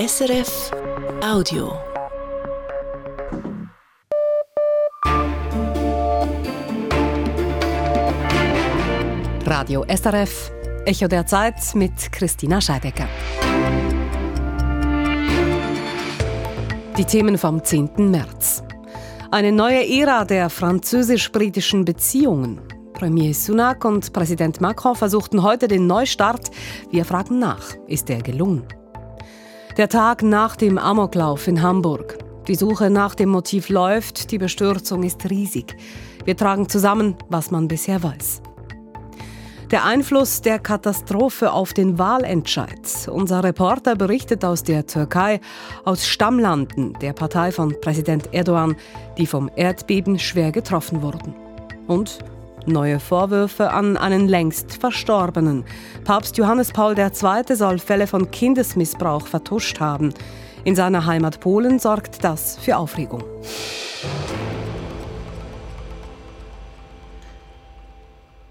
SRF Audio. Radio SRF, Echo der Zeit mit Christina Scheidecker. Die Themen vom 10. März. Eine neue Ära der französisch-britischen Beziehungen. Premier Sunak und Präsident Macron versuchten heute den Neustart. Wir fragen nach, ist er gelungen? Der Tag nach dem Amoklauf in Hamburg. Die Suche nach dem Motiv läuft, die Bestürzung ist riesig. Wir tragen zusammen, was man bisher weiß. Der Einfluss der Katastrophe auf den Wahlentscheid. Unser Reporter berichtet aus der Türkei, aus Stammlanden der Partei von Präsident Erdogan, die vom Erdbeben schwer getroffen wurden. Und Neue Vorwürfe an einen längst Verstorbenen. Papst Johannes Paul II. soll Fälle von Kindesmissbrauch vertuscht haben. In seiner Heimat Polen sorgt das für Aufregung.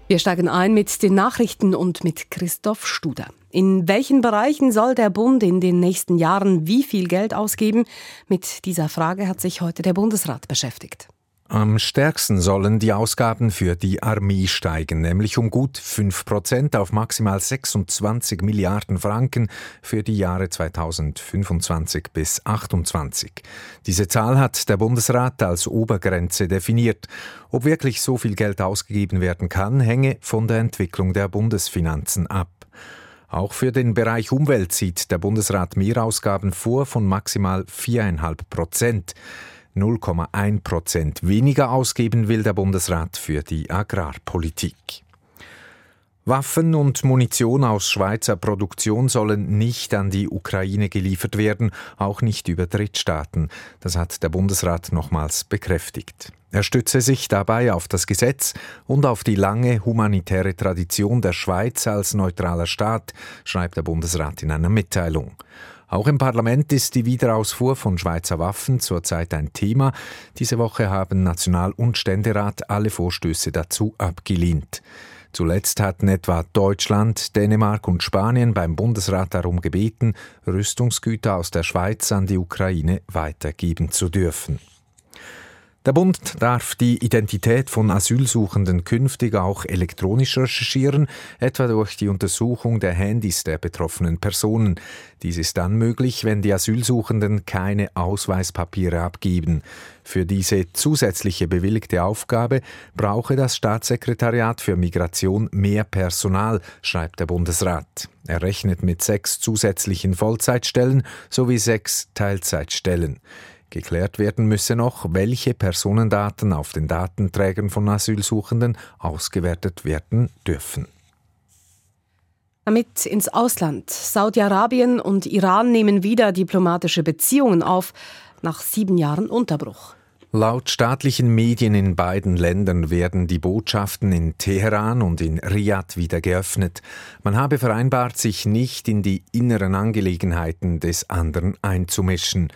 Wir steigen ein mit den Nachrichten und mit Christoph Studer. In welchen Bereichen soll der Bund in den nächsten Jahren wie viel Geld ausgeben? Mit dieser Frage hat sich heute der Bundesrat beschäftigt. Am stärksten sollen die Ausgaben für die Armee steigen, nämlich um gut 5 Prozent auf maximal 26 Milliarden Franken für die Jahre 2025 bis 2028. Diese Zahl hat der Bundesrat als Obergrenze definiert. Ob wirklich so viel Geld ausgegeben werden kann, hänge von der Entwicklung der Bundesfinanzen ab. Auch für den Bereich Umwelt sieht der Bundesrat Mehrausgaben vor von maximal 4,5 Prozent. 0,1 Prozent weniger ausgeben will der Bundesrat für die Agrarpolitik. Waffen und Munition aus Schweizer Produktion sollen nicht an die Ukraine geliefert werden, auch nicht über Drittstaaten. Das hat der Bundesrat nochmals bekräftigt. Er stütze sich dabei auf das Gesetz und auf die lange humanitäre Tradition der Schweiz als neutraler Staat, schreibt der Bundesrat in einer Mitteilung. Auch im Parlament ist die Wiederausfuhr von Schweizer Waffen zurzeit ein Thema. Diese Woche haben National- und Ständerat alle Vorstöße dazu abgelehnt. Zuletzt hatten etwa Deutschland, Dänemark und Spanien beim Bundesrat darum gebeten, Rüstungsgüter aus der Schweiz an die Ukraine weitergeben zu dürfen. Der Bund darf die Identität von Asylsuchenden künftig auch elektronisch recherchieren, etwa durch die Untersuchung der Handys der betroffenen Personen. Dies ist dann möglich, wenn die Asylsuchenden keine Ausweispapiere abgeben. Für diese zusätzliche bewilligte Aufgabe brauche das Staatssekretariat für Migration mehr Personal, schreibt der Bundesrat. Er rechnet mit sechs zusätzlichen Vollzeitstellen sowie sechs Teilzeitstellen. Geklärt werden müsse noch, welche Personendaten auf den Datenträgern von Asylsuchenden ausgewertet werden dürfen. Damit ins Ausland. Saudi-Arabien und Iran nehmen wieder diplomatische Beziehungen auf, nach sieben Jahren Unterbruch. Laut staatlichen Medien in beiden Ländern werden die Botschaften in Teheran und in Riyadh wieder geöffnet. Man habe vereinbart, sich nicht in die inneren Angelegenheiten des anderen einzumischen.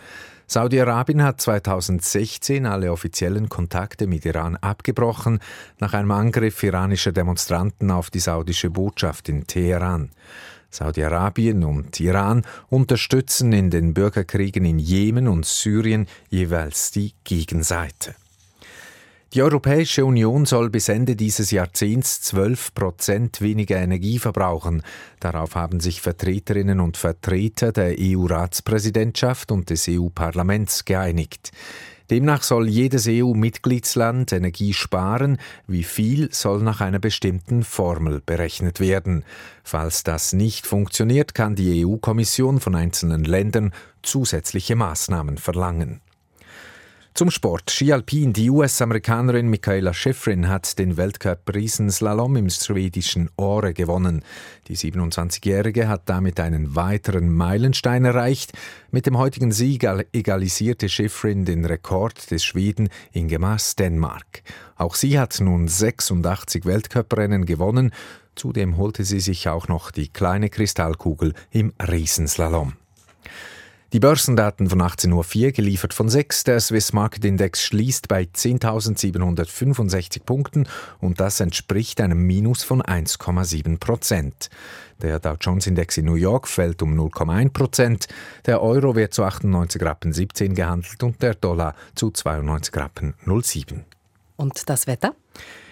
Saudi-Arabien hat 2016 alle offiziellen Kontakte mit Iran abgebrochen, nach einem Angriff iranischer Demonstranten auf die saudische Botschaft in Teheran. Saudi-Arabien und Iran unterstützen in den Bürgerkriegen in Jemen und Syrien jeweils die Gegenseite. Die Europäische Union soll bis Ende dieses Jahrzehnts 12 Prozent weniger Energie verbrauchen. Darauf haben sich Vertreterinnen und Vertreter der EU-Ratspräsidentschaft und des EU-Parlaments geeinigt. Demnach soll jedes EU-Mitgliedsland Energie sparen. Wie viel soll nach einer bestimmten Formel berechnet werden. Falls das nicht funktioniert, kann die EU-Kommission von einzelnen Ländern zusätzliche Maßnahmen verlangen. Zum Sport. Ski Alpin. Die US-Amerikanerin Michaela Schifrin hat den Weltcup Riesenslalom im schwedischen Åre gewonnen. Die 27-Jährige hat damit einen weiteren Meilenstein erreicht. Mit dem heutigen Sieg egalisierte Schifrin den Rekord des Schweden Ingemar Stenmark. Auch sie hat nun 86 Weltcuprennen gewonnen. Zudem holte sie sich auch noch die kleine Kristallkugel im Riesenslalom. Die Börsendaten von 18.04 Uhr geliefert von 6. Der Swiss Market Index schließt bei 10.765 Punkten und das entspricht einem Minus von 1,7 Prozent. Der Dow Jones Index in New York fällt um 0,1 Prozent. Der Euro wird zu 98 Rappen 17 gehandelt und der Dollar zu 92 Rappen 07. Und das Wetter?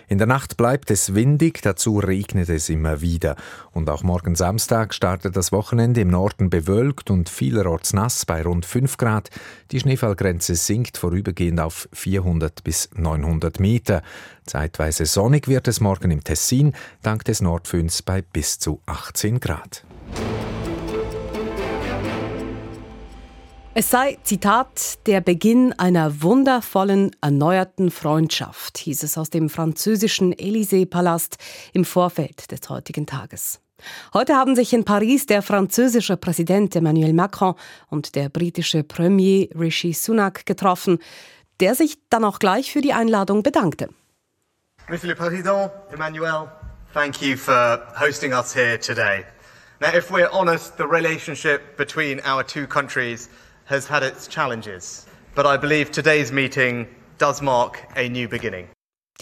In der Nacht bleibt es windig, dazu regnet es immer wieder. Und auch morgen Samstag startet das Wochenende im Norden bewölkt und vielerorts nass bei rund 5 Grad. Die Schneefallgrenze sinkt vorübergehend auf 400 bis 900 Meter. Zeitweise sonnig wird es morgen im Tessin, dank des Nordföhns bei bis zu 18 Grad. Es sei, Zitat, der Beginn einer wundervollen, erneuerten Freundschaft, hieß es aus dem französischen Élysée-Palast im Vorfeld des heutigen Tages. Heute haben sich in Paris der französische Präsident Emmanuel Macron und der britische Premier Rishi Sunak getroffen, der sich dann auch gleich für die Einladung bedankte. Monsieur le Président, Emmanuel, thank you for hosting us here today. Now, if we're honest, the relationship between our two countries has had its challenges, but I believe today's meeting does mark a new beginning.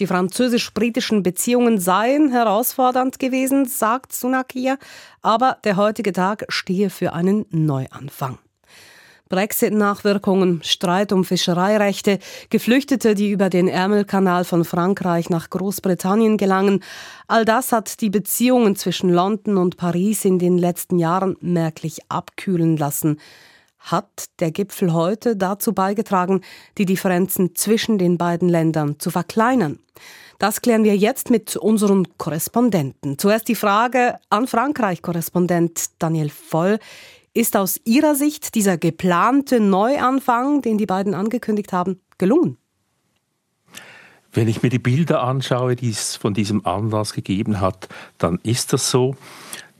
Die französisch-britischen Beziehungen seien herausfordernd gewesen, sagt Sunak hier, aber der heutige Tag stehe für einen Neuanfang. Brexit-Nachwirkungen, Streit um Fischereirechte, Geflüchtete, die über den Ärmelkanal von Frankreich nach Großbritannien gelangen, all das hat die Beziehungen zwischen London und Paris in den letzten Jahren merklich abkühlen lassen. Hat der Gipfel heute dazu beigetragen, die Differenzen zwischen den beiden Ländern zu verkleinern? Das klären wir jetzt mit unseren Korrespondenten. Zuerst die Frage an Frankreich-Korrespondent Daniel Voll. Ist aus Ihrer Sicht dieser geplante Neuanfang, den die beiden angekündigt haben, gelungen? Wenn ich mir die Bilder anschaue, die es von diesem Anlass gegeben hat, dann ist das so.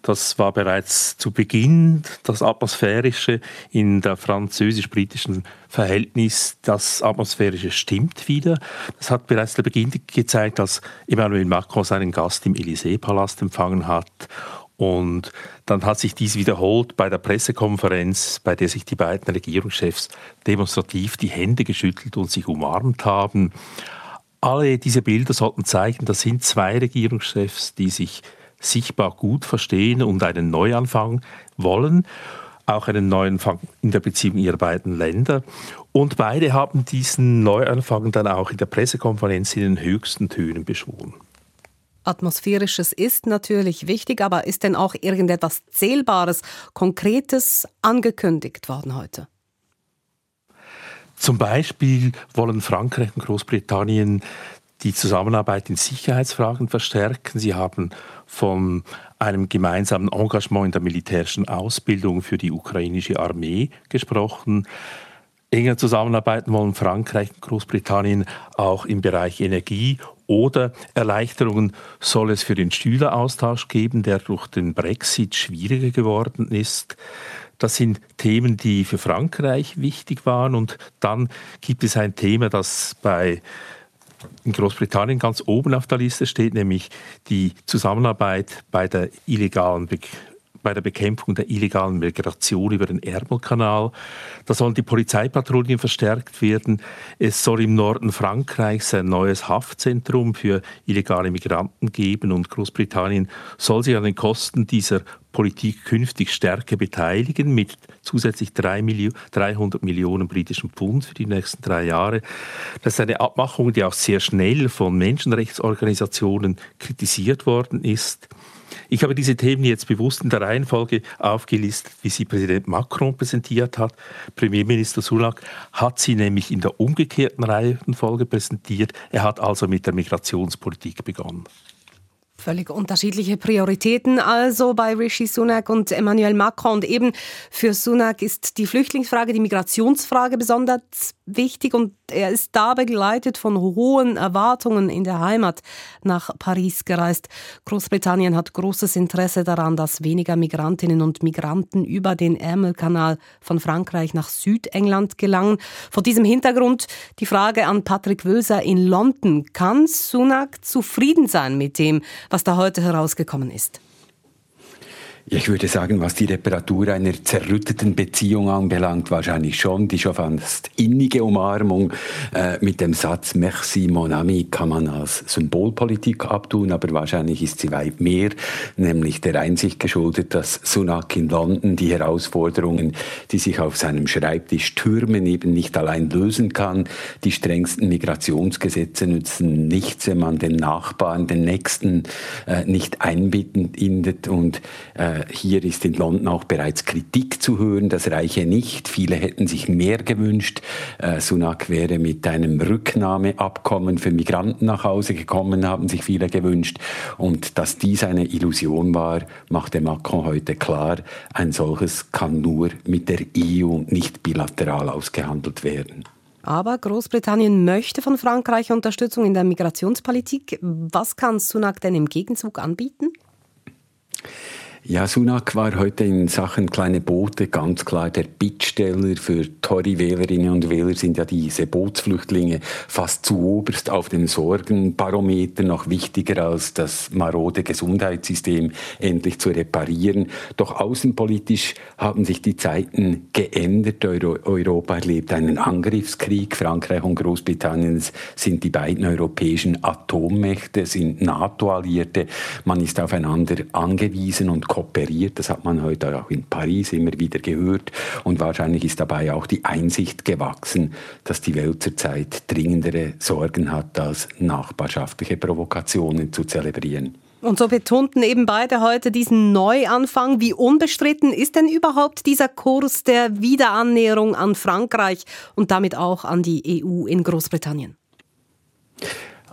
Das war bereits zu Beginn das Atmosphärische in der französisch-britischen Verhältnis. Das Atmosphärische stimmt wieder. Das hat bereits der Beginn gezeigt, als Emmanuel Macron seinen Gast im Élysée-Palast empfangen hat. Und dann hat sich dies wiederholt bei der Pressekonferenz, bei der sich die beiden Regierungschefs demonstrativ die Hände geschüttelt und sich umarmt haben. Alle diese Bilder sollten zeigen, das sind zwei Regierungschefs, die sich sichtbar gut verstehen und einen Neuanfang wollen, auch einen Neuanfang in der Beziehung ihrer beiden Länder. Und beide haben diesen Neuanfang dann auch in der Pressekonferenz in den höchsten Tönen beschworen. Atmosphärisches ist natürlich wichtig, aber ist denn auch irgendetwas Zählbares, Konkretes angekündigt worden heute? Zum Beispiel wollen Frankreich und Großbritannien die Zusammenarbeit in Sicherheitsfragen verstärken. Sie haben von einem gemeinsamen Engagement in der militärischen Ausbildung für die ukrainische Armee gesprochen. Enger zusammenarbeiten wollen Frankreich und Großbritannien auch im Bereich Energie oder Erleichterungen soll es für den Schüleraustausch geben, der durch den Brexit schwieriger geworden ist. Das sind Themen, die für Frankreich wichtig waren. Und dann gibt es ein Thema, das bei in Großbritannien ganz oben auf der Liste steht, nämlich die Zusammenarbeit bei der illegalen Be bei der Bekämpfung der illegalen Migration über den Ärmelkanal. Da sollen die Polizeipatrouillen verstärkt werden. Es soll im Norden Frankreichs ein neues Haftzentrum für illegale Migranten geben und Großbritannien soll sich an den Kosten dieser Politik künftig stärker beteiligen mit zusätzlich 300 Millionen britischen Pfund für die nächsten drei Jahre. Das ist eine Abmachung, die auch sehr schnell von Menschenrechtsorganisationen kritisiert worden ist. Ich habe diese Themen jetzt bewusst in der Reihenfolge aufgelistet, wie sie Präsident Macron präsentiert hat. Premierminister Sunak hat sie nämlich in der umgekehrten Reihenfolge präsentiert. Er hat also mit der Migrationspolitik begonnen. Völlig unterschiedliche Prioritäten also bei Rishi Sunak und Emmanuel Macron. Und eben für Sunak ist die Flüchtlingsfrage, die Migrationsfrage besonders wichtig und er ist da begleitet von hohen Erwartungen in der Heimat nach Paris gereist. Großbritannien hat großes Interesse daran, dass weniger Migrantinnen und Migranten über den Ärmelkanal von Frankreich nach Südengland gelangen. Vor diesem Hintergrund die Frage an Patrick Wölser in London. Kann Sunak zufrieden sein mit dem, was da heute herausgekommen ist? Ich würde sagen, was die Reparatur einer zerrütteten Beziehung anbelangt, wahrscheinlich schon. Die schon fast innige Umarmung äh, mit dem Satz Merci mon ami kann man als Symbolpolitik abtun, aber wahrscheinlich ist sie weit mehr, nämlich der Einsicht geschuldet, dass Sunak in London die Herausforderungen, die sich auf seinem Schreibtisch türmen, eben nicht allein lösen kann. Die strengsten Migrationsgesetze nützen nichts, wenn man den Nachbarn, den Nächsten äh, nicht einbindet und äh, äh, hier ist in London auch bereits Kritik zu hören, das reiche nicht. Viele hätten sich mehr gewünscht. Äh, Sunak wäre mit einem Rücknahmeabkommen für Migranten nach Hause gekommen, haben sich viele gewünscht. Und dass dies eine Illusion war, machte Macron heute klar. Ein solches kann nur mit der EU nicht bilateral ausgehandelt werden. Aber Großbritannien möchte von Frankreich Unterstützung in der Migrationspolitik. Was kann Sunak denn im Gegenzug anbieten? Ja, Sunak war heute in Sachen kleine Boote ganz klar der Bittsteller für Tory-Wählerinnen und Wähler sind ja diese Bootsflüchtlinge fast zu oberst auf dem Sorgenbarometer, noch wichtiger als das marode Gesundheitssystem endlich zu reparieren. Doch außenpolitisch haben sich die Zeiten geändert. Euro Europa erlebt einen Angriffskrieg. Frankreich und Großbritannien sind die beiden europäischen Atommächte, sind NATO-Alliierte. Man ist aufeinander angewiesen und kooperiert. Das hat man heute auch in Paris immer wieder gehört. Und wahrscheinlich ist dabei auch die Einsicht gewachsen, dass die Welt zurzeit dringendere Sorgen hat, als nachbarschaftliche Provokationen zu zelebrieren. Und so betonten eben beide heute diesen Neuanfang. Wie unbestritten ist denn überhaupt dieser Kurs der Wiederannäherung an Frankreich und damit auch an die EU in Großbritannien?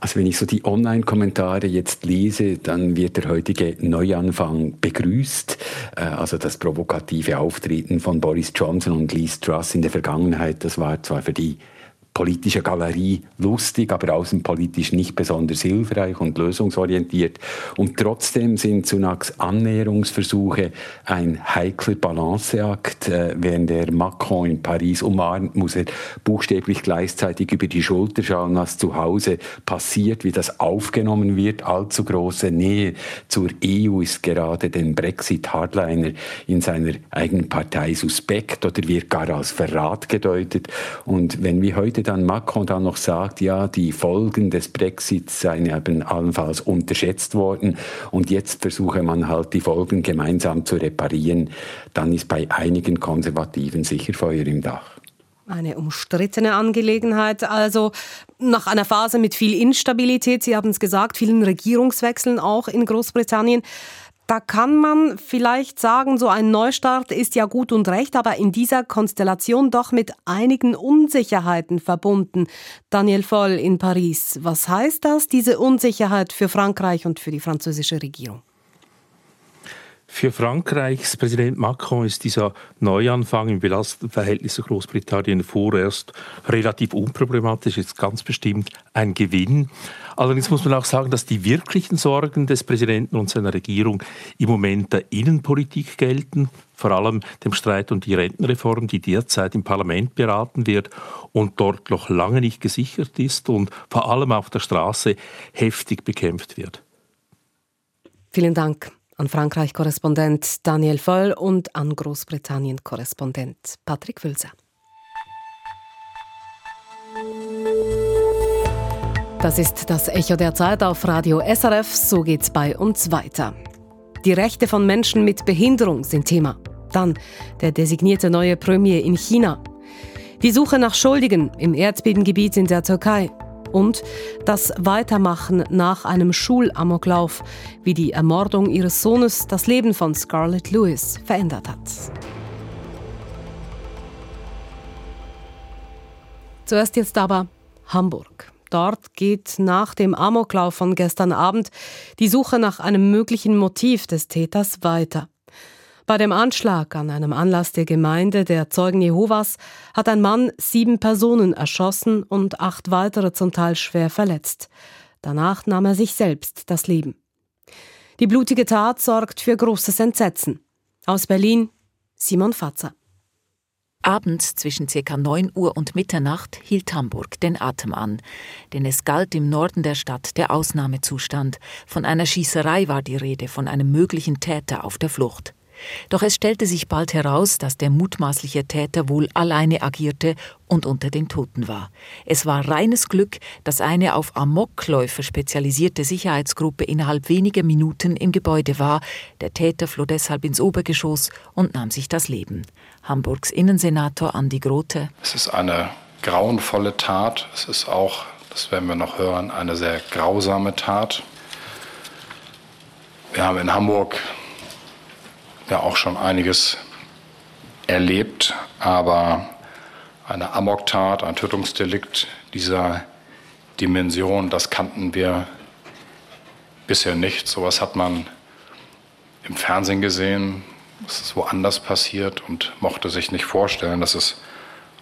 Also wenn ich so die Online-Kommentare jetzt lese, dann wird der heutige Neuanfang begrüßt. Äh, also das provokative Auftreten von Boris Johnson und Lee Truss in der Vergangenheit, das war zwar für die politischer Galerie lustig, aber außenpolitisch nicht besonders hilfreich und lösungsorientiert. Und trotzdem sind Sunaks Annäherungsversuche ein heikler Balanceakt. Äh, während der Macron in Paris umarmt, muss er buchstäblich gleichzeitig über die Schulter schauen, was zu Hause passiert, wie das aufgenommen wird. Allzu große Nähe zur EU ist gerade den Brexit-Hardliner in seiner eigenen Partei suspekt oder wird gar als Verrat gedeutet. Und wenn wir heute dann Macron dann noch sagt, ja, die Folgen des Brexits seien eben allenfalls unterschätzt worden und jetzt versuche man halt die Folgen gemeinsam zu reparieren, dann ist bei einigen Konservativen sicher Feuer im Dach. Eine umstrittene Angelegenheit. Also nach einer Phase mit viel Instabilität, Sie haben es gesagt, vielen Regierungswechseln auch in Großbritannien. Da kann man vielleicht sagen, so ein Neustart ist ja gut und recht, aber in dieser Konstellation doch mit einigen Unsicherheiten verbunden. Daniel Voll in Paris. Was heißt das, diese Unsicherheit für Frankreich und für die französische Regierung? Für Frankreichs Präsident Macron ist dieser Neuanfang im belasteten Verhältnis zu Großbritannien vorerst relativ unproblematisch, ist ganz bestimmt ein Gewinn. Allerdings muss man auch sagen, dass die wirklichen Sorgen des Präsidenten und seiner Regierung im Moment der Innenpolitik gelten, vor allem dem Streit um die Rentenreform, die derzeit im Parlament beraten wird und dort noch lange nicht gesichert ist und vor allem auf der Straße heftig bekämpft wird. Vielen Dank an Frankreich-Korrespondent Daniel Voll und an Großbritannien-Korrespondent Patrick Wülser. Das ist das Echo der Zeit auf Radio SRF. So geht's bei uns weiter. Die Rechte von Menschen mit Behinderung sind Thema. Dann der designierte neue Premier in China. Die Suche nach Schuldigen im Erdbebengebiet in der Türkei und das Weitermachen nach einem Schulamoklauf, wie die Ermordung ihres Sohnes das Leben von Scarlett Lewis verändert hat. Zuerst jetzt aber Hamburg. Dort geht nach dem Amoklauf von gestern Abend die Suche nach einem möglichen Motiv des Täters weiter. Bei dem Anschlag an einem Anlass der Gemeinde der Zeugen Jehovas hat ein Mann sieben Personen erschossen und acht weitere zum Teil schwer verletzt. Danach nahm er sich selbst das Leben. Die blutige Tat sorgt für großes Entsetzen. Aus Berlin Simon Fatzer. Abends zwischen ca. 9 Uhr und Mitternacht hielt Hamburg den Atem an, denn es galt im Norden der Stadt der Ausnahmezustand. Von einer Schießerei war die Rede, von einem möglichen Täter auf der Flucht. Doch es stellte sich bald heraus, dass der mutmaßliche Täter wohl alleine agierte und unter den Toten war. Es war reines Glück, dass eine auf Amokläufe spezialisierte Sicherheitsgruppe innerhalb weniger Minuten im Gebäude war. Der Täter floh deshalb ins Obergeschoss und nahm sich das Leben. Hamburgs Innensenator Andi Grote. Es ist eine grauenvolle Tat. Es ist auch, das werden wir noch hören, eine sehr grausame Tat. Wir haben in Hamburg ja auch schon einiges erlebt, aber eine Amoktat, ein Tötungsdelikt dieser Dimension, das kannten wir bisher nicht. Sowas hat man im Fernsehen gesehen, es ist woanders passiert und mochte sich nicht vorstellen, dass es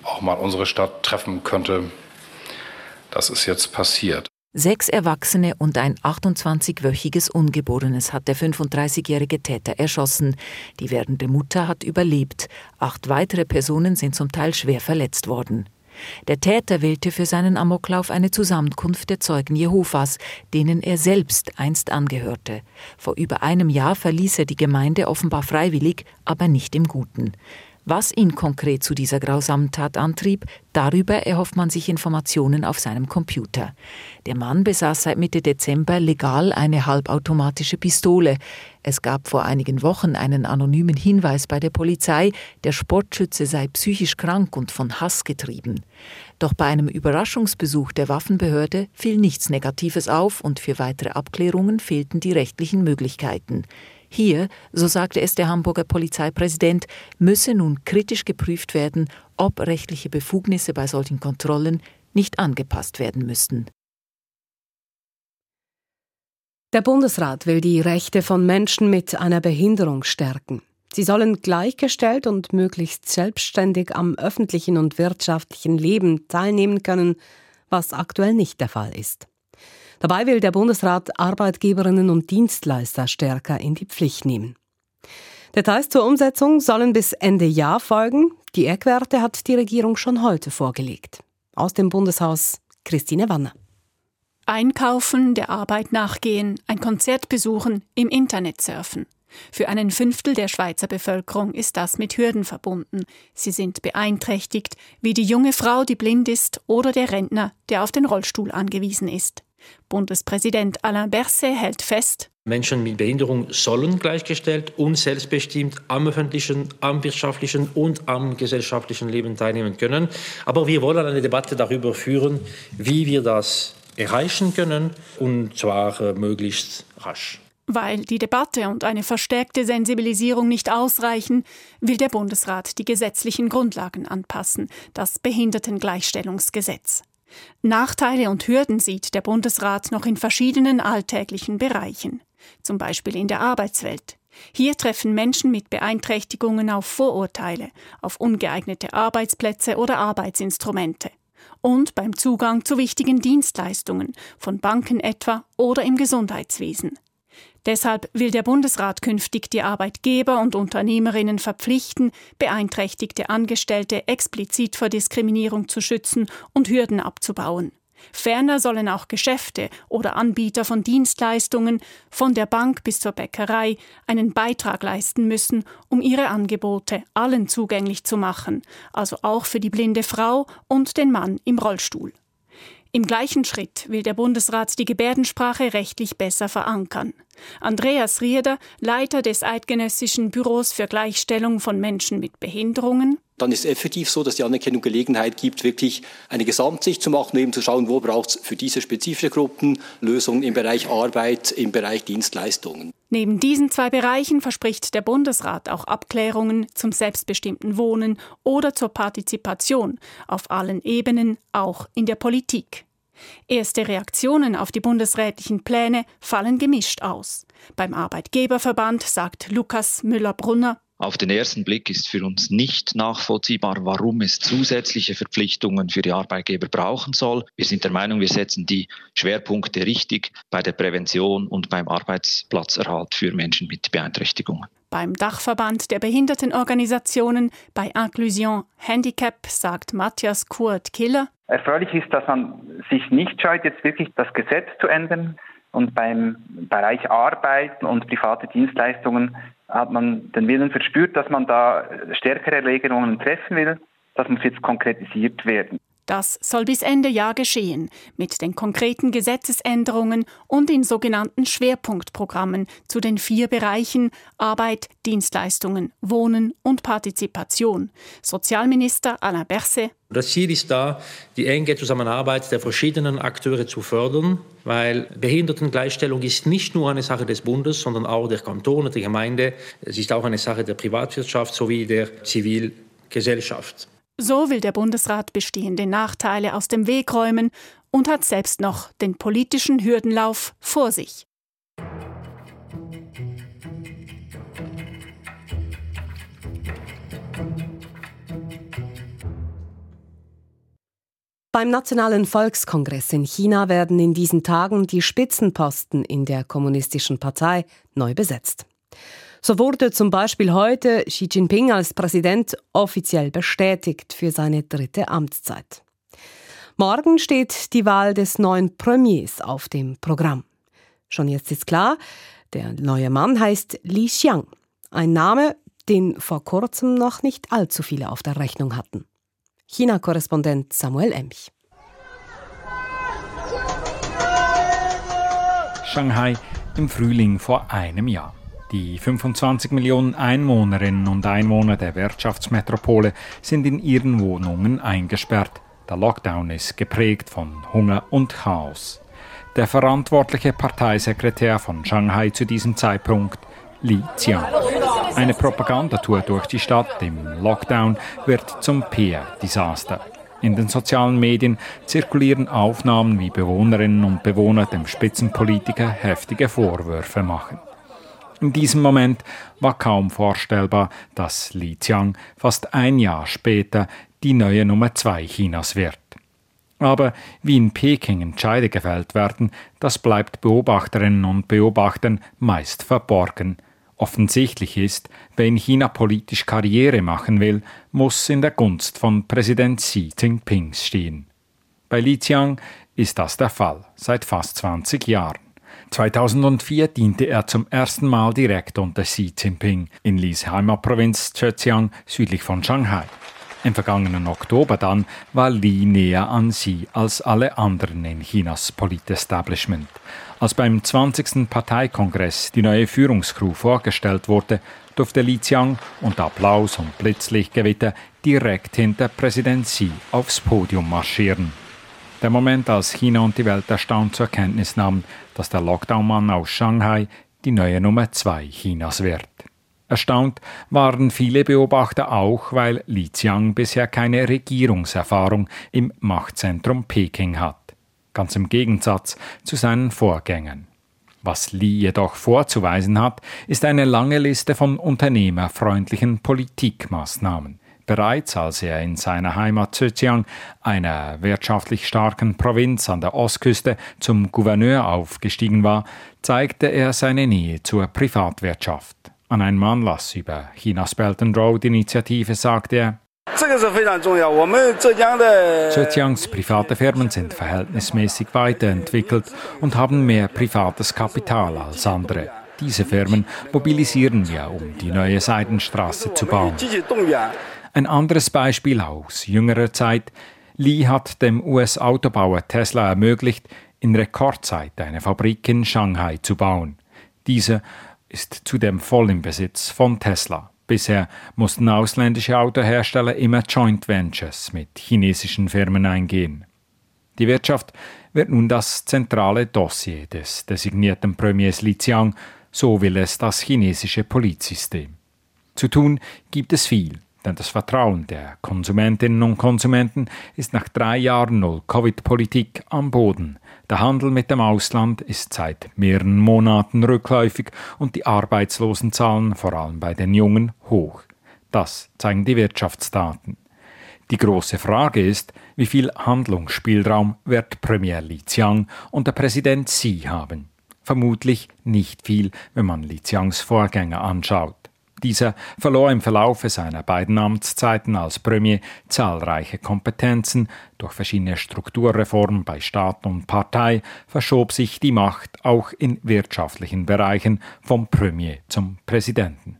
auch mal unsere Stadt treffen könnte. Das ist jetzt passiert. Sechs Erwachsene und ein 28-wöchiges Ungeborenes hat der 35-jährige Täter erschossen. Die werdende Mutter hat überlebt. Acht weitere Personen sind zum Teil schwer verletzt worden. Der Täter wählte für seinen Amoklauf eine Zusammenkunft der Zeugen Jehovas, denen er selbst einst angehörte. Vor über einem Jahr verließ er die Gemeinde offenbar freiwillig, aber nicht im Guten. Was ihn konkret zu dieser grausamen Tat antrieb, darüber erhofft man sich Informationen auf seinem Computer. Der Mann besaß seit Mitte Dezember legal eine halbautomatische Pistole. Es gab vor einigen Wochen einen anonymen Hinweis bei der Polizei, der Sportschütze sei psychisch krank und von Hass getrieben. Doch bei einem Überraschungsbesuch der Waffenbehörde fiel nichts Negatives auf und für weitere Abklärungen fehlten die rechtlichen Möglichkeiten. Hier, so sagte es der Hamburger Polizeipräsident, müsse nun kritisch geprüft werden, ob rechtliche Befugnisse bei solchen Kontrollen nicht angepasst werden müssten. Der Bundesrat will die Rechte von Menschen mit einer Behinderung stärken. Sie sollen gleichgestellt und möglichst selbstständig am öffentlichen und wirtschaftlichen Leben teilnehmen können, was aktuell nicht der Fall ist. Dabei will der Bundesrat Arbeitgeberinnen und Dienstleister stärker in die Pflicht nehmen. Details zur Umsetzung sollen bis Ende Jahr folgen. Die Eckwerte hat die Regierung schon heute vorgelegt. Aus dem Bundeshaus Christine Wanner. Einkaufen, der Arbeit nachgehen, ein Konzert besuchen, im Internet surfen. Für einen Fünftel der Schweizer Bevölkerung ist das mit Hürden verbunden. Sie sind beeinträchtigt, wie die junge Frau, die blind ist, oder der Rentner, der auf den Rollstuhl angewiesen ist. Bundespräsident Alain Berset hält fest, Menschen mit Behinderung sollen gleichgestellt und selbstbestimmt am öffentlichen, am wirtschaftlichen und am gesellschaftlichen Leben teilnehmen können. Aber wir wollen eine Debatte darüber führen, wie wir das erreichen können, und zwar äh, möglichst rasch. Weil die Debatte und eine verstärkte Sensibilisierung nicht ausreichen, will der Bundesrat die gesetzlichen Grundlagen anpassen, das Behindertengleichstellungsgesetz. Nachteile und Hürden sieht der Bundesrat noch in verschiedenen alltäglichen Bereichen, zum Beispiel in der Arbeitswelt. Hier treffen Menschen mit Beeinträchtigungen auf Vorurteile, auf ungeeignete Arbeitsplätze oder Arbeitsinstrumente und beim Zugang zu wichtigen Dienstleistungen, von Banken etwa oder im Gesundheitswesen. Deshalb will der Bundesrat künftig die Arbeitgeber und Unternehmerinnen verpflichten, beeinträchtigte Angestellte explizit vor Diskriminierung zu schützen und Hürden abzubauen. Ferner sollen auch Geschäfte oder Anbieter von Dienstleistungen, von der Bank bis zur Bäckerei, einen Beitrag leisten müssen, um ihre Angebote allen zugänglich zu machen, also auch für die blinde Frau und den Mann im Rollstuhl. Im gleichen Schritt will der Bundesrat die Gebärdensprache rechtlich besser verankern. Andreas Rieder, Leiter des Eidgenössischen Büros für Gleichstellung von Menschen mit Behinderungen, dann ist es effektiv so, dass die Anerkennung Gelegenheit gibt, wirklich eine Gesamtsicht zu machen eben zu schauen, wo braucht es für diese spezifische Gruppen Lösungen im Bereich Arbeit, im Bereich Dienstleistungen. Neben diesen zwei Bereichen verspricht der Bundesrat auch Abklärungen zum selbstbestimmten Wohnen oder zur Partizipation auf allen Ebenen, auch in der Politik. Erste Reaktionen auf die bundesrätlichen Pläne fallen gemischt aus. Beim Arbeitgeberverband sagt Lukas Müller-Brunner, auf den ersten Blick ist für uns nicht nachvollziehbar, warum es zusätzliche Verpflichtungen für die Arbeitgeber brauchen soll. Wir sind der Meinung, wir setzen die Schwerpunkte richtig bei der Prävention und beim Arbeitsplatzerhalt für Menschen mit Beeinträchtigungen. Beim Dachverband der Behindertenorganisationen bei Inclusion Handicap sagt Matthias Kurt Killer. Erfreulich ist, dass man sich nicht scheut, jetzt wirklich das Gesetz zu ändern Und beim Bereich Arbeit und private Dienstleistungen hat man den Willen verspürt, dass man da stärkere Regelungen treffen will. Das muss jetzt konkretisiert werden. Das soll bis Ende Jahr geschehen, mit den konkreten Gesetzesänderungen und in sogenannten Schwerpunktprogrammen zu den vier Bereichen Arbeit, Dienstleistungen, Wohnen und Partizipation. Sozialminister Alain Berset. Das Ziel ist da, die enge Zusammenarbeit der verschiedenen Akteure zu fördern, weil Behindertengleichstellung ist nicht nur eine Sache des Bundes, sondern auch der Kantone, der Gemeinde. Es ist auch eine Sache der Privatwirtschaft sowie der Zivilgesellschaft. So will der Bundesrat bestehende Nachteile aus dem Weg räumen und hat selbst noch den politischen Hürdenlauf vor sich. Beim Nationalen Volkskongress in China werden in diesen Tagen die Spitzenposten in der Kommunistischen Partei neu besetzt. So wurde zum Beispiel heute Xi Jinping als Präsident offiziell bestätigt für seine dritte Amtszeit. Morgen steht die Wahl des neuen Premiers auf dem Programm. Schon jetzt ist klar, der neue Mann heißt Li Xiang. Ein Name, den vor kurzem noch nicht allzu viele auf der Rechnung hatten. China-Korrespondent Samuel Emch. Shanghai im Frühling vor einem Jahr. Die 25 Millionen Einwohnerinnen und Einwohner der Wirtschaftsmetropole sind in ihren Wohnungen eingesperrt. Der Lockdown ist geprägt von Hunger und Chaos. Der verantwortliche Parteisekretär von Shanghai zu diesem Zeitpunkt, Li Qiang. Eine Propagandatour durch die Stadt im Lockdown wird zum PR-Desaster. In den sozialen Medien zirkulieren Aufnahmen, wie Bewohnerinnen und Bewohner dem Spitzenpolitiker heftige Vorwürfe machen. In diesem Moment war kaum vorstellbar, dass Li Qiang fast ein Jahr später die neue Nummer zwei Chinas wird. Aber wie in Peking Entscheide gefällt werden, das bleibt Beobachterinnen und Beobachtern meist verborgen. Offensichtlich ist, wer in China politisch Karriere machen will, muss in der Gunst von Präsident Xi Jinping stehen. Bei Li Qiang ist das der Fall seit fast 20 Jahren. 2004 diente er zum ersten Mal direkt unter Xi Jinping in Lis Heimatprovinz Zhejiang südlich von Shanghai. Im vergangenen Oktober dann war Li näher an Xi als alle anderen in Chinas Politestablishment. Als beim 20. Parteikongress die neue Führungskrew vorgestellt wurde, durfte Li Qiang unter Applaus und Blitzlichtgewitter direkt hinter Präsident Xi aufs Podium marschieren. Der Moment, als China und die Welt erstaunt zur Kenntnis nahmen, dass der Lockdown-Mann aus Shanghai die neue Nummer zwei Chinas wird. Erstaunt waren viele Beobachter auch, weil Li Qiang bisher keine Regierungserfahrung im Machtzentrum Peking hat. Ganz im Gegensatz zu seinen Vorgängern. Was Li jedoch vorzuweisen hat, ist eine lange Liste von unternehmerfreundlichen Politikmaßnahmen. Bereits als er in seiner Heimat Zhejiang, einer wirtschaftlich starken Provinz an der Ostküste, zum Gouverneur aufgestiegen war, zeigte er seine Nähe zur Privatwirtschaft. An einem Anlass über Chinas Belt and Road Initiative sagte er, Zhejiangs private Firmen sind verhältnismäßig weiterentwickelt und haben mehr privates Kapital als andere. Diese Firmen mobilisieren wir, um die neue Seidenstraße zu bauen. Ein anderes Beispiel aus jüngerer Zeit. Lee hat dem US-Autobauer Tesla ermöglicht, in Rekordzeit eine Fabrik in Shanghai zu bauen. Diese ist zudem voll im Besitz von Tesla. Bisher mussten ausländische Autohersteller immer Joint Ventures mit chinesischen Firmen eingehen. Die Wirtschaft wird nun das zentrale Dossier des designierten Premiers Li Qiang, so will es das chinesische Polizsystem. Zu tun gibt es viel. Denn das Vertrauen der Konsumentinnen und Konsumenten ist nach drei Jahren Null-Covid-Politik am Boden. Der Handel mit dem Ausland ist seit mehreren Monaten rückläufig und die Arbeitslosenzahlen, vor allem bei den Jungen, hoch. Das zeigen die Wirtschaftsdaten. Die große Frage ist, wie viel Handlungsspielraum wird Premier Li Qiang und der Präsident Xi haben? Vermutlich nicht viel, wenn man Li Qiangs Vorgänger anschaut. Dieser verlor im Verlaufe seiner beiden Amtszeiten als Premier zahlreiche Kompetenzen. Durch verschiedene Strukturreformen bei Staat und Partei verschob sich die Macht auch in wirtschaftlichen Bereichen vom Premier zum Präsidenten.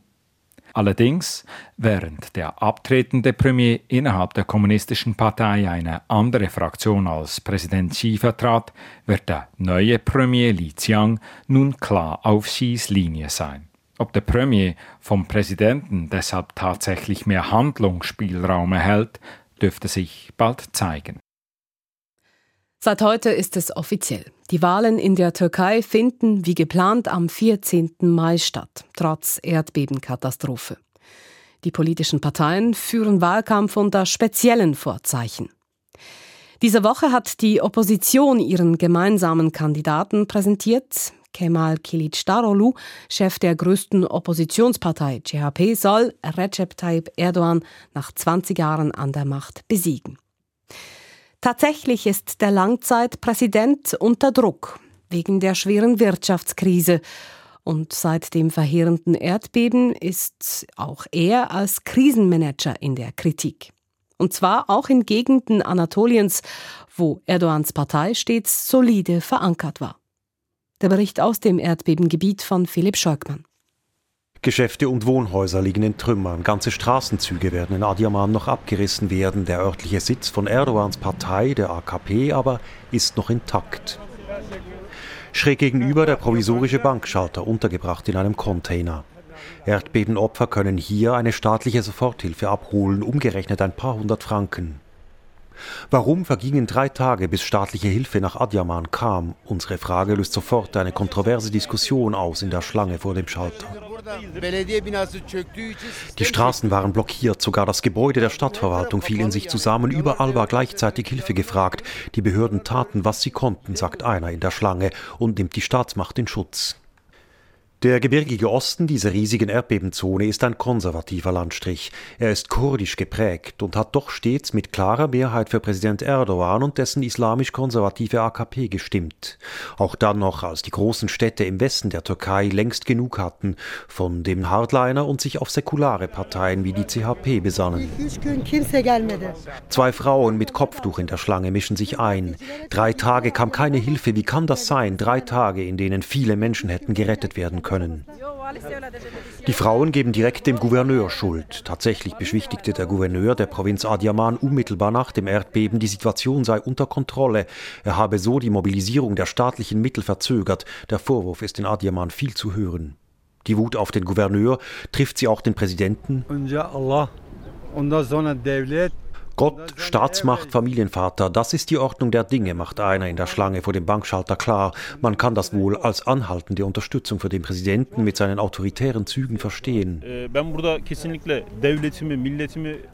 Allerdings, während der abtretende Premier innerhalb der Kommunistischen Partei eine andere Fraktion als Präsident Xi vertrat, wird der neue Premier Li Qiang nun klar auf Xis Linie sein. Ob der Premier vom Präsidenten deshalb tatsächlich mehr Handlungsspielraum erhält, dürfte sich bald zeigen. Seit heute ist es offiziell. Die Wahlen in der Türkei finden wie geplant am 14. Mai statt, trotz Erdbebenkatastrophe. Die politischen Parteien führen Wahlkampf unter speziellen Vorzeichen. Diese Woche hat die Opposition ihren gemeinsamen Kandidaten präsentiert. Kemal Kılıçdaroğlu, Chef der größten Oppositionspartei CHP, soll Recep Tayyip Erdogan nach 20 Jahren an der Macht besiegen. Tatsächlich ist der Langzeitpräsident unter Druck wegen der schweren Wirtschaftskrise und seit dem verheerenden Erdbeben ist auch er als Krisenmanager in der Kritik. Und zwar auch in Gegenden Anatoliens, wo Erdogans Partei stets solide verankert war. Der Bericht aus dem Erdbebengebiet von Philipp Scheukmann. Geschäfte und Wohnhäuser liegen in Trümmern. Ganze Straßenzüge werden in Adiaman noch abgerissen werden. Der örtliche Sitz von Erdogans Partei, der AKP, aber ist noch intakt. Schräg gegenüber der provisorische Bankschalter, untergebracht in einem Container. Erdbebenopfer können hier eine staatliche Soforthilfe abholen, umgerechnet ein paar hundert Franken. Warum vergingen drei Tage, bis staatliche Hilfe nach Adyaman kam? Unsere Frage löst sofort eine kontroverse Diskussion aus in der Schlange vor dem Schalter. Die Straßen waren blockiert, sogar das Gebäude der Stadtverwaltung fiel in sich zusammen. Überall war gleichzeitig Hilfe gefragt. Die Behörden taten, was sie konnten, sagt einer in der Schlange und nimmt die Staatsmacht in Schutz. Der gebirgige Osten dieser riesigen Erdbebenzone ist ein konservativer Landstrich. Er ist kurdisch geprägt und hat doch stets mit klarer Mehrheit für Präsident Erdogan und dessen islamisch-konservative AKP gestimmt. Auch dann noch, als die großen Städte im Westen der Türkei längst genug hatten von dem Hardliner und sich auf säkulare Parteien wie die CHP besannen. Zwei Frauen mit Kopftuch in der Schlange mischen sich ein. Drei Tage kam keine Hilfe. Wie kann das sein? Drei Tage, in denen viele Menschen hätten gerettet werden können können. Die Frauen geben direkt dem Gouverneur Schuld. Tatsächlich beschwichtigte der Gouverneur der Provinz Adiaman unmittelbar nach dem Erdbeben, die Situation sei unter Kontrolle. Er habe so die Mobilisierung der staatlichen Mittel verzögert. Der Vorwurf ist in Adiaman viel zu hören. Die Wut auf den Gouverneur trifft sie auch den Präsidenten. Gott, Staatsmacht, Familienvater, das ist die Ordnung der Dinge, macht einer in der Schlange vor dem Bankschalter klar. Man kann das wohl als anhaltende Unterstützung für den Präsidenten mit seinen autoritären Zügen verstehen.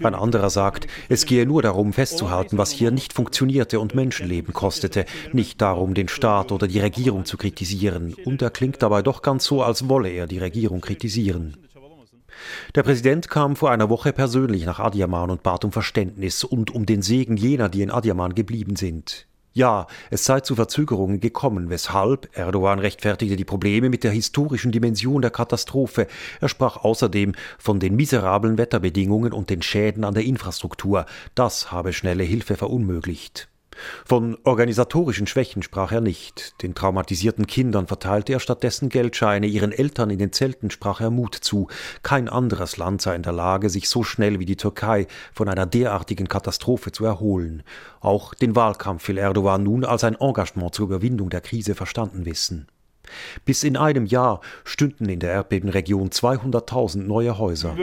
Ein anderer sagt, es gehe nur darum festzuhalten, was hier nicht funktionierte und Menschenleben kostete, nicht darum, den Staat oder die Regierung zu kritisieren. Und er klingt dabei doch ganz so, als wolle er die Regierung kritisieren. Der Präsident kam vor einer Woche persönlich nach Adiaman und bat um Verständnis und um den Segen jener, die in Adiaman geblieben sind. Ja, es sei zu Verzögerungen gekommen, weshalb Erdogan rechtfertigte die Probleme mit der historischen Dimension der Katastrophe. Er sprach außerdem von den miserablen Wetterbedingungen und den Schäden an der Infrastruktur. Das habe schnelle Hilfe verunmöglicht. Von organisatorischen Schwächen sprach er nicht. Den traumatisierten Kindern verteilte er stattdessen Geldscheine, ihren Eltern in den Zelten sprach er Mut zu. Kein anderes Land sei in der Lage, sich so schnell wie die Türkei von einer derartigen Katastrophe zu erholen. Auch den Wahlkampf will Erdogan nun als ein Engagement zur Überwindung der Krise verstanden wissen. Bis in einem Jahr stünden in der Erdbebenregion 200.000 neue Häuser.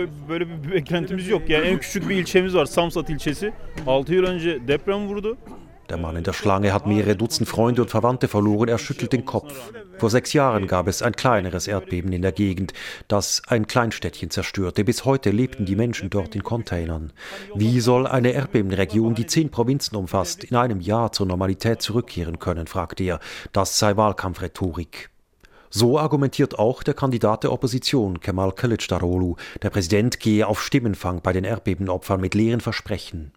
Böyle bir beklentimiz yok. Yani en küçük bir ilçemiz var, Samsat ilçesi. 6 yıl önce deprem vurdu. Der Mann in der Schlange hat mehrere Dutzend Freunde und Verwandte verloren. Er schüttelt den Kopf. Vor sechs Jahren gab es ein kleineres Erdbeben in der Gegend, das ein Kleinstädtchen zerstörte. Bis heute lebten die Menschen dort in Containern. Wie soll eine Erdbebenregion, die zehn Provinzen umfasst, in einem Jahr zur Normalität zurückkehren können, fragt er. Das sei Wahlkampfrhetorik. So argumentiert auch der Kandidat der Opposition, Kemal Kılıçdaroğlu. Der Präsident gehe auf Stimmenfang bei den Erdbebenopfern mit leeren Versprechen.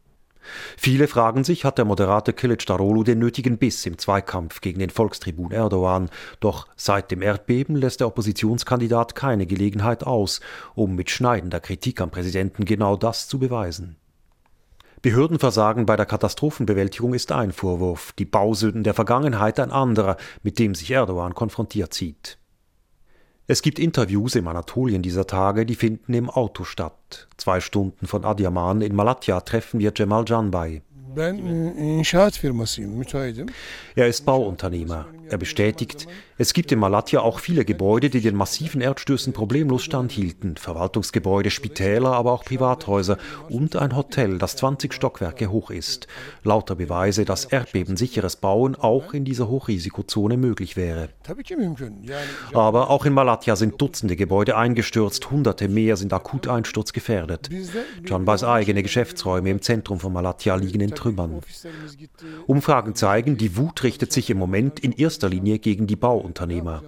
Viele fragen sich, hat der moderate Kılıçdaroğlu den nötigen Biss im Zweikampf gegen den Volkstribun Erdogan? Doch seit dem Erdbeben lässt der Oppositionskandidat keine Gelegenheit aus, um mit schneidender Kritik am Präsidenten genau das zu beweisen. Behördenversagen bei der Katastrophenbewältigung ist ein Vorwurf, die Bausünden der Vergangenheit ein anderer, mit dem sich Erdogan konfrontiert sieht. Es gibt Interviews im Anatolien dieser Tage, die finden im Auto statt. Zwei Stunden von Adiaman in Malatya treffen wir Cemal Canbay. Er ist Bauunternehmer. Er bestätigt, es gibt in Malatya auch viele Gebäude, die den massiven Erdstößen problemlos standhielten. Verwaltungsgebäude, Spitäler, aber auch Privathäuser und ein Hotel, das 20 Stockwerke hoch ist. Lauter Beweise, dass erdbebensicheres Bauen auch in dieser Hochrisikozone möglich wäre. Aber auch in Malatya sind Dutzende Gebäude eingestürzt, hunderte mehr sind akut einsturzgefährdet. Canbays eigene Geschäftsräume im Zentrum von Malatya liegen in Trümmern. Umfragen zeigen, die Wut richtet sich im Moment in erster Linie gegen die Bauunternehmer.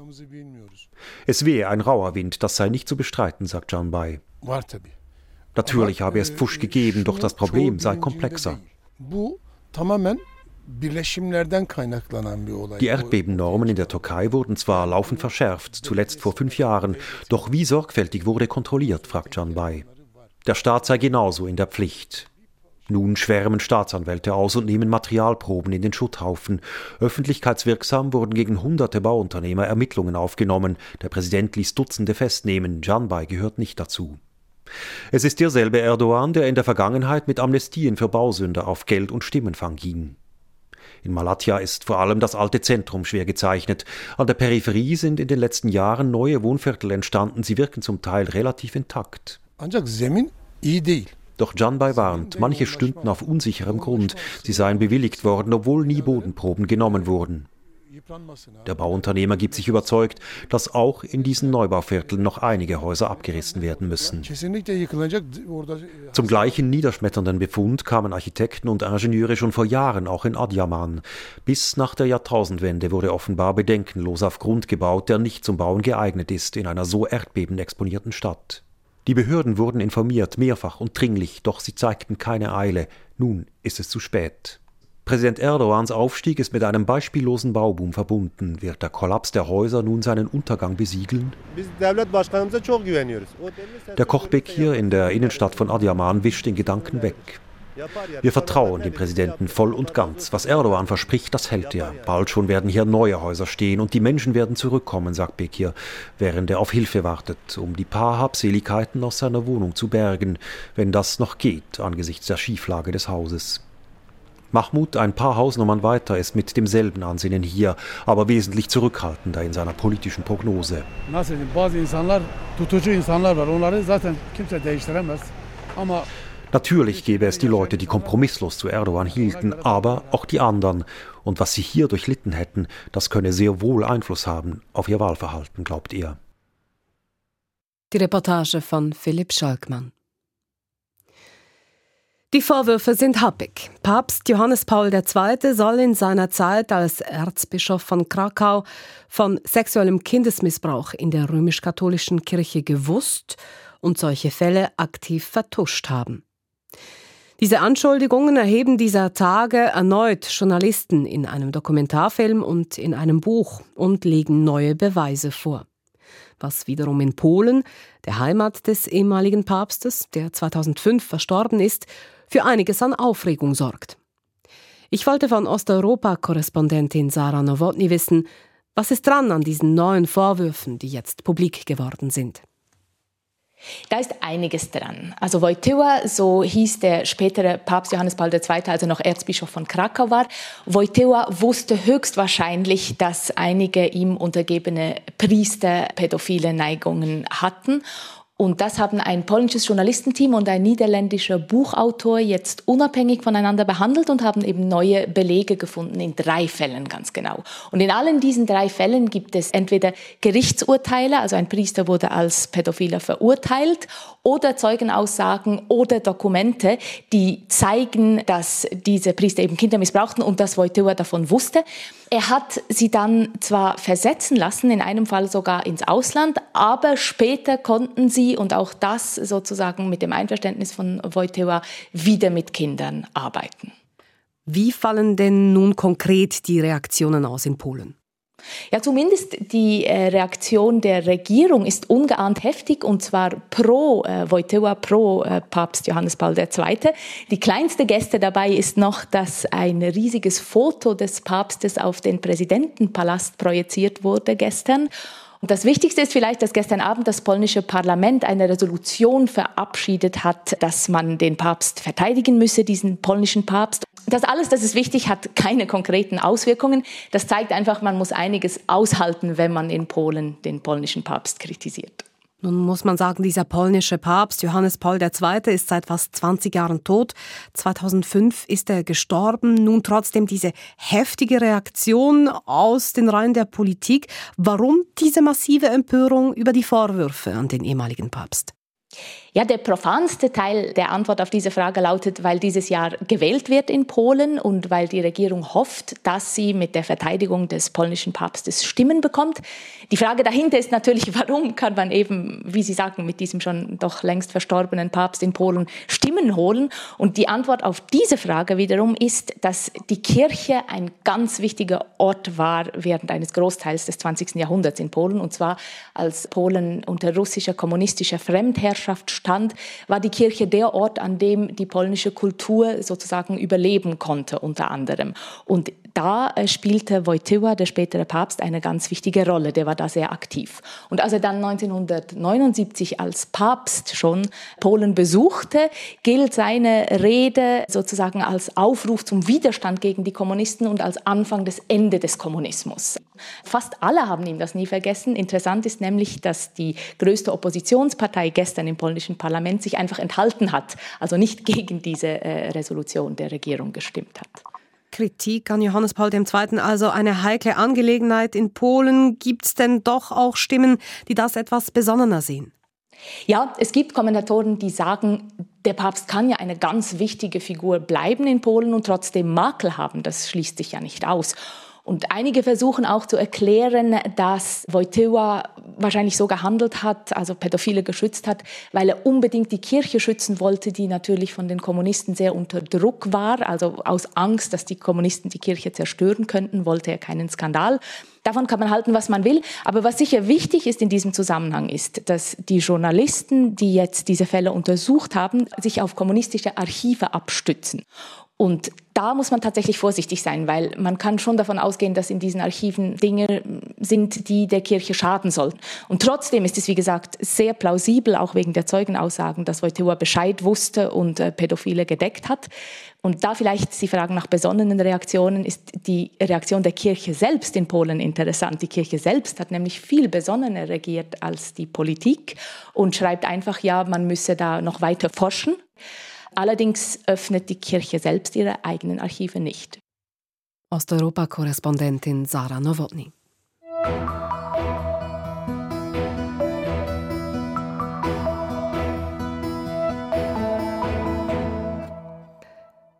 Es wehe ein rauer Wind, das sei nicht zu bestreiten, sagt Can Bay. Natürlich habe es Pfusch gegeben, doch das Problem sei komplexer. Die Erdbebennormen in der Türkei wurden zwar laufend verschärft, zuletzt vor fünf Jahren, doch wie sorgfältig wurde kontrolliert, fragt Can Bay. Der Staat sei genauso in der Pflicht. Nun schwärmen Staatsanwälte aus und nehmen Materialproben in den Schutthaufen. Öffentlichkeitswirksam wurden gegen hunderte Bauunternehmer Ermittlungen aufgenommen. Der Präsident ließ Dutzende festnehmen. Canbay gehört nicht dazu. Es ist derselbe Erdogan, der in der Vergangenheit mit Amnestien für Bausünder auf Geld und Stimmenfang ging. In Malatya ist vor allem das alte Zentrum schwer gezeichnet. An der Peripherie sind in den letzten Jahren neue Wohnviertel entstanden. Sie wirken zum Teil relativ intakt. Ancak zemin iyi. Doch Canbay warnt, manche stünden auf unsicherem Grund. Sie seien bewilligt worden, obwohl nie Bodenproben genommen wurden. Der Bauunternehmer gibt sich überzeugt, dass auch in diesen Neubauvierteln noch einige Häuser abgerissen werden müssen. Zum gleichen niederschmetternden Befund kamen Architekten und Ingenieure schon vor Jahren auch in Adyaman. Bis nach der Jahrtausendwende wurde offenbar bedenkenlos auf Grund gebaut, der nicht zum Bauen geeignet ist in einer so erdbebenexponierten Stadt. Die Behörden wurden informiert, mehrfach und dringlich, doch sie zeigten keine Eile. Nun ist es zu spät. Präsident Erdogans Aufstieg ist mit einem beispiellosen Bauboom verbunden. Wird der Kollaps der Häuser nun seinen Untergang besiegeln? Der Kochbeck hier in der Innenstadt von Adiaman wischt den Gedanken weg. Wir vertrauen dem Präsidenten voll und ganz. Was Erdogan verspricht, das hält er. Bald schon werden hier neue Häuser stehen und die Menschen werden zurückkommen, sagt Bekir, während er auf Hilfe wartet, um die paar Habseligkeiten aus seiner Wohnung zu bergen, wenn das noch geht angesichts der Schieflage des Hauses. Mahmoud, ein paar Hausnummern weiter, ist mit demselben Ansinnen hier, aber wesentlich zurückhaltender in seiner politischen Prognose. Natürlich gäbe es die Leute, die kompromisslos zu Erdogan hielten, aber auch die anderen. Und was sie hier durchlitten hätten, das könne sehr wohl Einfluss haben auf ihr Wahlverhalten, glaubt er. Die Reportage von Philipp Schalkmann. Die Vorwürfe sind happig. Papst Johannes Paul II. soll in seiner Zeit als Erzbischof von Krakau von sexuellem Kindesmissbrauch in der römisch-katholischen Kirche gewusst und solche Fälle aktiv vertuscht haben. Diese Anschuldigungen erheben dieser Tage erneut Journalisten in einem Dokumentarfilm und in einem Buch und legen neue Beweise vor. Was wiederum in Polen, der Heimat des ehemaligen Papstes, der 2005 verstorben ist, für einiges an Aufregung sorgt. Ich wollte von Osteuropa-Korrespondentin Sarah Nowotny wissen, was ist dran an diesen neuen Vorwürfen, die jetzt publik geworden sind. Da ist einiges dran. Also Wojtyła, so hieß der spätere Papst Johannes Paul II., also noch Erzbischof von Krakau war. Wojtyła wusste höchstwahrscheinlich, dass einige ihm untergebene Priester pädophile Neigungen hatten und das haben ein polnisches Journalistenteam und ein niederländischer Buchautor jetzt unabhängig voneinander behandelt und haben eben neue Belege gefunden in drei Fällen ganz genau. Und in allen diesen drei Fällen gibt es entweder Gerichtsurteile, also ein Priester wurde als Pädophiler verurteilt, oder Zeugenaussagen oder Dokumente, die zeigen, dass diese Priester eben Kinder missbrauchten und dass Wojtyła davon wusste. Er hat sie dann zwar versetzen lassen, in einem Fall sogar ins Ausland, aber später konnten sie, und auch das sozusagen mit dem Einverständnis von Wojtyła, wieder mit Kindern arbeiten. Wie fallen denn nun konkret die Reaktionen aus in Polen? Ja, zumindest die äh, Reaktion der Regierung ist ungeahnt heftig und zwar pro äh, Wojtyła, pro äh, Papst Johannes Paul II. Die kleinste Geste dabei ist noch, dass ein riesiges Foto des Papstes auf den Präsidentenpalast projiziert wurde gestern. Und das Wichtigste ist vielleicht, dass gestern Abend das polnische Parlament eine Resolution verabschiedet hat, dass man den Papst verteidigen müsse, diesen polnischen Papst. Das alles, das ist wichtig, hat keine konkreten Auswirkungen. Das zeigt einfach, man muss einiges aushalten, wenn man in Polen den polnischen Papst kritisiert. Nun muss man sagen, dieser polnische Papst Johannes Paul II. ist seit fast 20 Jahren tot. 2005 ist er gestorben. Nun trotzdem diese heftige Reaktion aus den Reihen der Politik. Warum diese massive Empörung über die Vorwürfe an den ehemaligen Papst? Ja, der profanste Teil der Antwort auf diese Frage lautet, weil dieses Jahr gewählt wird in Polen und weil die Regierung hofft, dass sie mit der Verteidigung des polnischen Papstes Stimmen bekommt. Die Frage dahinter ist natürlich, warum kann man eben, wie Sie sagen, mit diesem schon doch längst verstorbenen Papst in Polen Stimmen holen? Und die Antwort auf diese Frage wiederum ist, dass die Kirche ein ganz wichtiger Ort war während eines Großteils des 20. Jahrhunderts in Polen, und zwar als Polen unter russischer kommunistischer Fremdherrschaft stand, war die Kirche der Ort, an dem die polnische Kultur sozusagen überleben konnte, unter anderem. Und da äh, spielte Wojtyła, der spätere Papst, eine ganz wichtige Rolle. Der war da sehr aktiv. Und als er dann 1979 als Papst schon Polen besuchte, gilt seine Rede sozusagen als Aufruf zum Widerstand gegen die Kommunisten und als Anfang des Ende des Kommunismus. Fast alle haben ihm das nie vergessen. Interessant ist nämlich, dass die größte Oppositionspartei gestern im polnischen Parlament sich einfach enthalten hat, also nicht gegen diese äh, Resolution der Regierung gestimmt hat. Kritik an Johannes Paul II. also eine heikle Angelegenheit in Polen. Gibt es denn doch auch Stimmen, die das etwas besonnener sehen? Ja, es gibt Kommentatoren, die sagen, der Papst kann ja eine ganz wichtige Figur bleiben in Polen und trotzdem Makel haben. Das schließt sich ja nicht aus. Und einige versuchen auch zu erklären, dass Wojtyła wahrscheinlich so gehandelt hat, also Pädophile geschützt hat, weil er unbedingt die Kirche schützen wollte, die natürlich von den Kommunisten sehr unter Druck war. Also aus Angst, dass die Kommunisten die Kirche zerstören könnten, wollte er keinen Skandal. Davon kann man halten, was man will. Aber was sicher wichtig ist in diesem Zusammenhang ist, dass die Journalisten, die jetzt diese Fälle untersucht haben, sich auf kommunistische Archive abstützen. Und da muss man tatsächlich vorsichtig sein, weil man kann schon davon ausgehen, dass in diesen Archiven Dinge sind, die der Kirche schaden sollten. Und trotzdem ist es, wie gesagt, sehr plausibel, auch wegen der Zeugenaussagen, dass Wojtyła Bescheid wusste und äh, Pädophile gedeckt hat. Und da vielleicht Sie fragen nach besonnenen Reaktionen, ist die Reaktion der Kirche selbst in Polen interessant. Die Kirche selbst hat nämlich viel besonnener regiert als die Politik und schreibt einfach, ja, man müsse da noch weiter forschen. Allerdings öffnet die Kirche selbst ihre eigenen Archive nicht. Osteuropa-Korrespondentin Sarah Nowotny.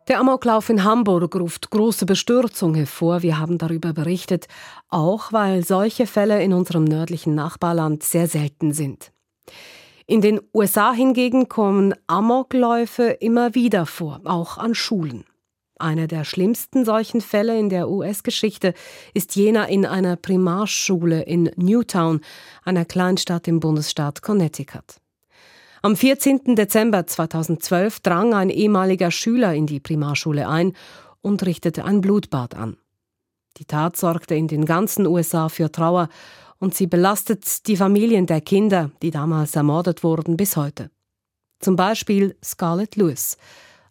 Der Amoklauf in Hamburg ruft große Bestürzung hervor. Wir haben darüber berichtet, auch weil solche Fälle in unserem nördlichen Nachbarland sehr selten sind. In den USA hingegen kommen Amokläufe immer wieder vor, auch an Schulen. Einer der schlimmsten solchen Fälle in der US-Geschichte ist jener in einer Primarschule in Newtown, einer Kleinstadt im Bundesstaat Connecticut. Am 14. Dezember 2012 drang ein ehemaliger Schüler in die Primarschule ein und richtete ein Blutbad an. Die Tat sorgte in den ganzen USA für Trauer und sie belastet die Familien der Kinder, die damals ermordet wurden, bis heute. Zum Beispiel Scarlett Lewis,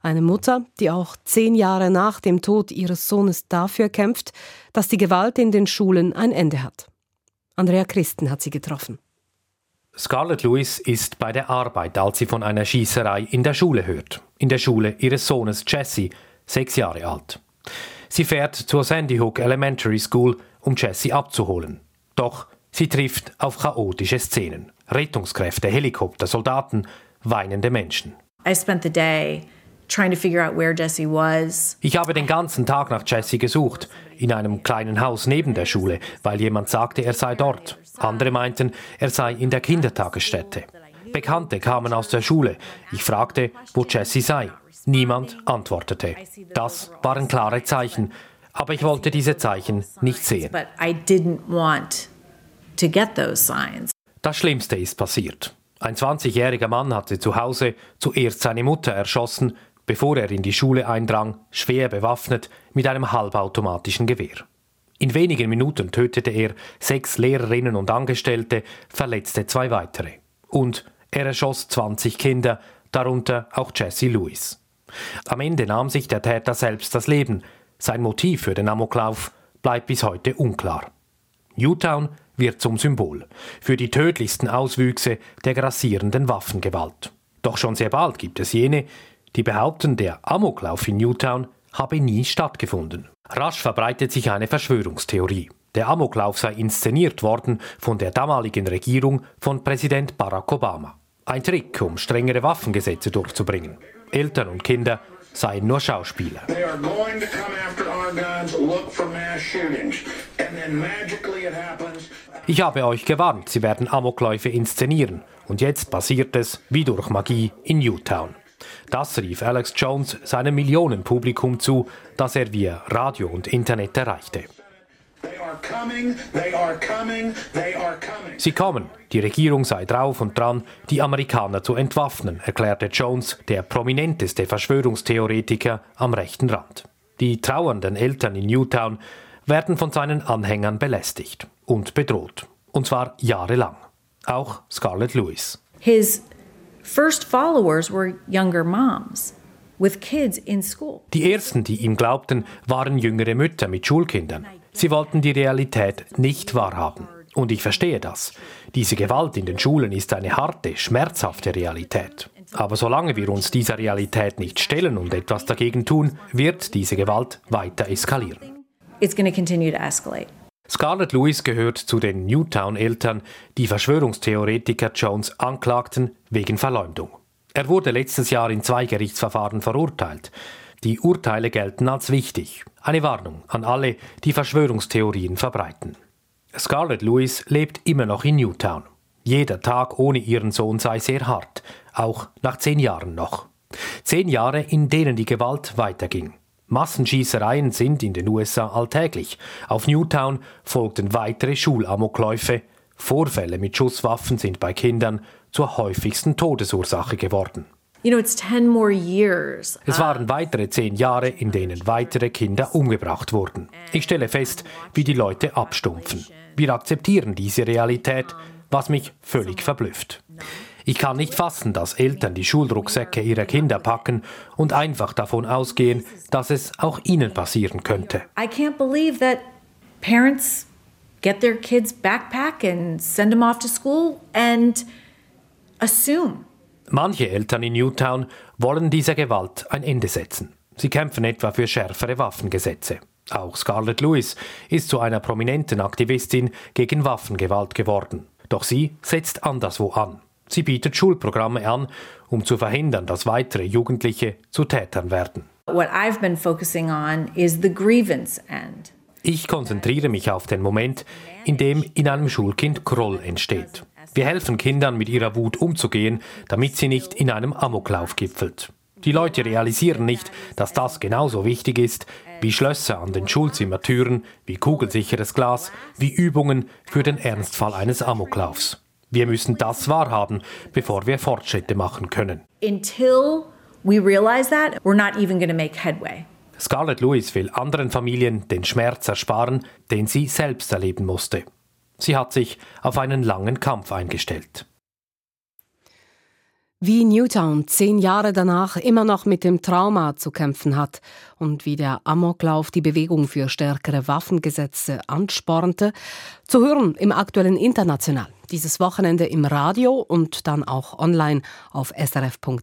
eine Mutter, die auch zehn Jahre nach dem Tod ihres Sohnes dafür kämpft, dass die Gewalt in den Schulen ein Ende hat. Andrea Christen hat sie getroffen. Scarlett Lewis ist bei der Arbeit, als sie von einer Schießerei in der Schule hört. In der Schule ihres Sohnes Jesse, sechs Jahre alt. Sie fährt zur Sandy Hook Elementary School, um Jesse abzuholen. Doch Sie trifft auf chaotische Szenen. Rettungskräfte, Helikopter, Soldaten, weinende Menschen. I spent the day trying to figure out where Jesse was. Ich habe den ganzen Tag nach Jesse gesucht, in einem kleinen Haus neben der Schule, weil jemand sagte, er sei dort. Andere meinten, er sei in der Kindertagesstätte. Bekannte kamen aus der Schule. Ich fragte, wo Jesse sei. Niemand antwortete. Das waren klare Zeichen, aber ich wollte diese Zeichen nicht sehen. Das Schlimmste ist passiert. Ein 20-jähriger Mann hatte zu Hause zuerst seine Mutter erschossen, bevor er in die Schule eindrang, schwer bewaffnet mit einem halbautomatischen Gewehr. In wenigen Minuten tötete er sechs Lehrerinnen und Angestellte, verletzte zwei weitere. Und er erschoss 20 Kinder, darunter auch Jesse Lewis. Am Ende nahm sich der Täter selbst das Leben. Sein Motiv für den Amoklauf bleibt bis heute unklar. Newtown wird zum Symbol für die tödlichsten Auswüchse der grassierenden Waffengewalt. Doch schon sehr bald gibt es jene, die behaupten, der Amoklauf in Newtown habe nie stattgefunden. Rasch verbreitet sich eine Verschwörungstheorie. Der Amoklauf sei inszeniert worden von der damaligen Regierung von Präsident Barack Obama. Ein Trick, um strengere Waffengesetze durchzubringen. Eltern und Kinder seien nur Schauspieler. Ich habe euch gewarnt, sie werden Amokläufe inszenieren. Und jetzt passiert es, wie durch Magie, in Newtown. Das rief Alex Jones seinem Millionenpublikum zu, das er via Radio und Internet erreichte. Sie kommen. Die Regierung sei drauf und dran, die Amerikaner zu entwaffnen, erklärte Jones, der prominenteste Verschwörungstheoretiker am rechten Rand. Die trauernden Eltern in Newtown werden von seinen Anhängern belästigt und bedroht. Und zwar jahrelang. Auch Scarlett Lewis. His first followers were younger moms. With kids in school. Die ersten, die ihm glaubten, waren jüngere Mütter mit Schulkindern. Sie wollten die Realität nicht wahrhaben. Und ich verstehe das. Diese Gewalt in den Schulen ist eine harte, schmerzhafte Realität. Aber solange wir uns dieser Realität nicht stellen und etwas dagegen tun, wird diese Gewalt weiter eskalieren. It's going to continue to escalate. Scarlett Lewis gehört zu den Newtown-Eltern, die Verschwörungstheoretiker Jones anklagten wegen Verleumdung. Er wurde letztes Jahr in zwei Gerichtsverfahren verurteilt. Die Urteile gelten als wichtig. Eine Warnung an alle, die Verschwörungstheorien verbreiten. Scarlett Lewis lebt immer noch in Newtown. Jeder Tag ohne ihren Sohn sei sehr hart, auch nach zehn Jahren noch. Zehn Jahre, in denen die Gewalt weiterging. Massenschießereien sind in den USA alltäglich. Auf Newtown folgten weitere Schulamokläufe. Vorfälle mit Schusswaffen sind bei Kindern zur häufigsten Todesursache geworden. You know, it's 10 more years. Es waren weitere zehn Jahre, in denen weitere Kinder umgebracht wurden. Ich stelle fest, wie die Leute abstumpfen. Wir akzeptieren diese Realität, was mich völlig verblüfft. Ich kann nicht fassen, dass Eltern die Schulrucksäcke ihrer Kinder packen und einfach davon ausgehen, dass es auch ihnen passieren könnte. I can't believe that parents get their kids backpack and send them off to school and assume Manche Eltern in Newtown wollen dieser Gewalt ein Ende setzen. Sie kämpfen etwa für schärfere Waffengesetze. Auch Scarlett Lewis ist zu einer prominenten Aktivistin gegen Waffengewalt geworden. Doch sie setzt anderswo an. Sie bietet Schulprogramme an, um zu verhindern, dass weitere Jugendliche zu Tätern werden. Ich konzentriere mich auf den Moment, in dem in einem Schulkind Groll entsteht. Wir helfen Kindern, mit ihrer Wut umzugehen, damit sie nicht in einem Amoklauf gipfelt. Die Leute realisieren nicht, dass das genauso wichtig ist wie Schlösser an den Schulzimmertüren, wie kugelsicheres Glas, wie Übungen für den Ernstfall eines Amoklaufs. Wir müssen das wahrhaben, bevor wir Fortschritte machen können. Until we realize that, we're not even going to make headway. Scarlett Lewis will anderen Familien den Schmerz ersparen, den sie selbst erleben musste. Sie hat sich auf einen langen Kampf eingestellt. Wie Newtown zehn Jahre danach immer noch mit dem Trauma zu kämpfen hat und wie der Amoklauf die Bewegung für stärkere Waffengesetze anspornte, zu hören im aktuellen International. Dieses Wochenende im Radio und dann auch online auf srf.ch-audio.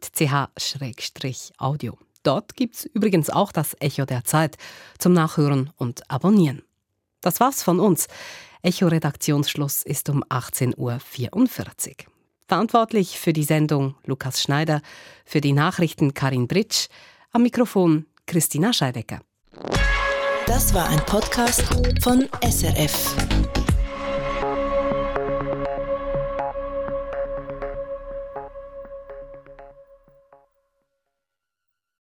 Dort gibt's übrigens auch das Echo der Zeit zum Nachhören und Abonnieren. Das war's von uns. Echo-Redaktionsschluss ist um 18.44 Uhr. Verantwortlich für die Sendung Lukas Schneider, für die Nachrichten Karin Britsch, Am Mikrofon Christina Scheidecker. Das war ein Podcast von SRF.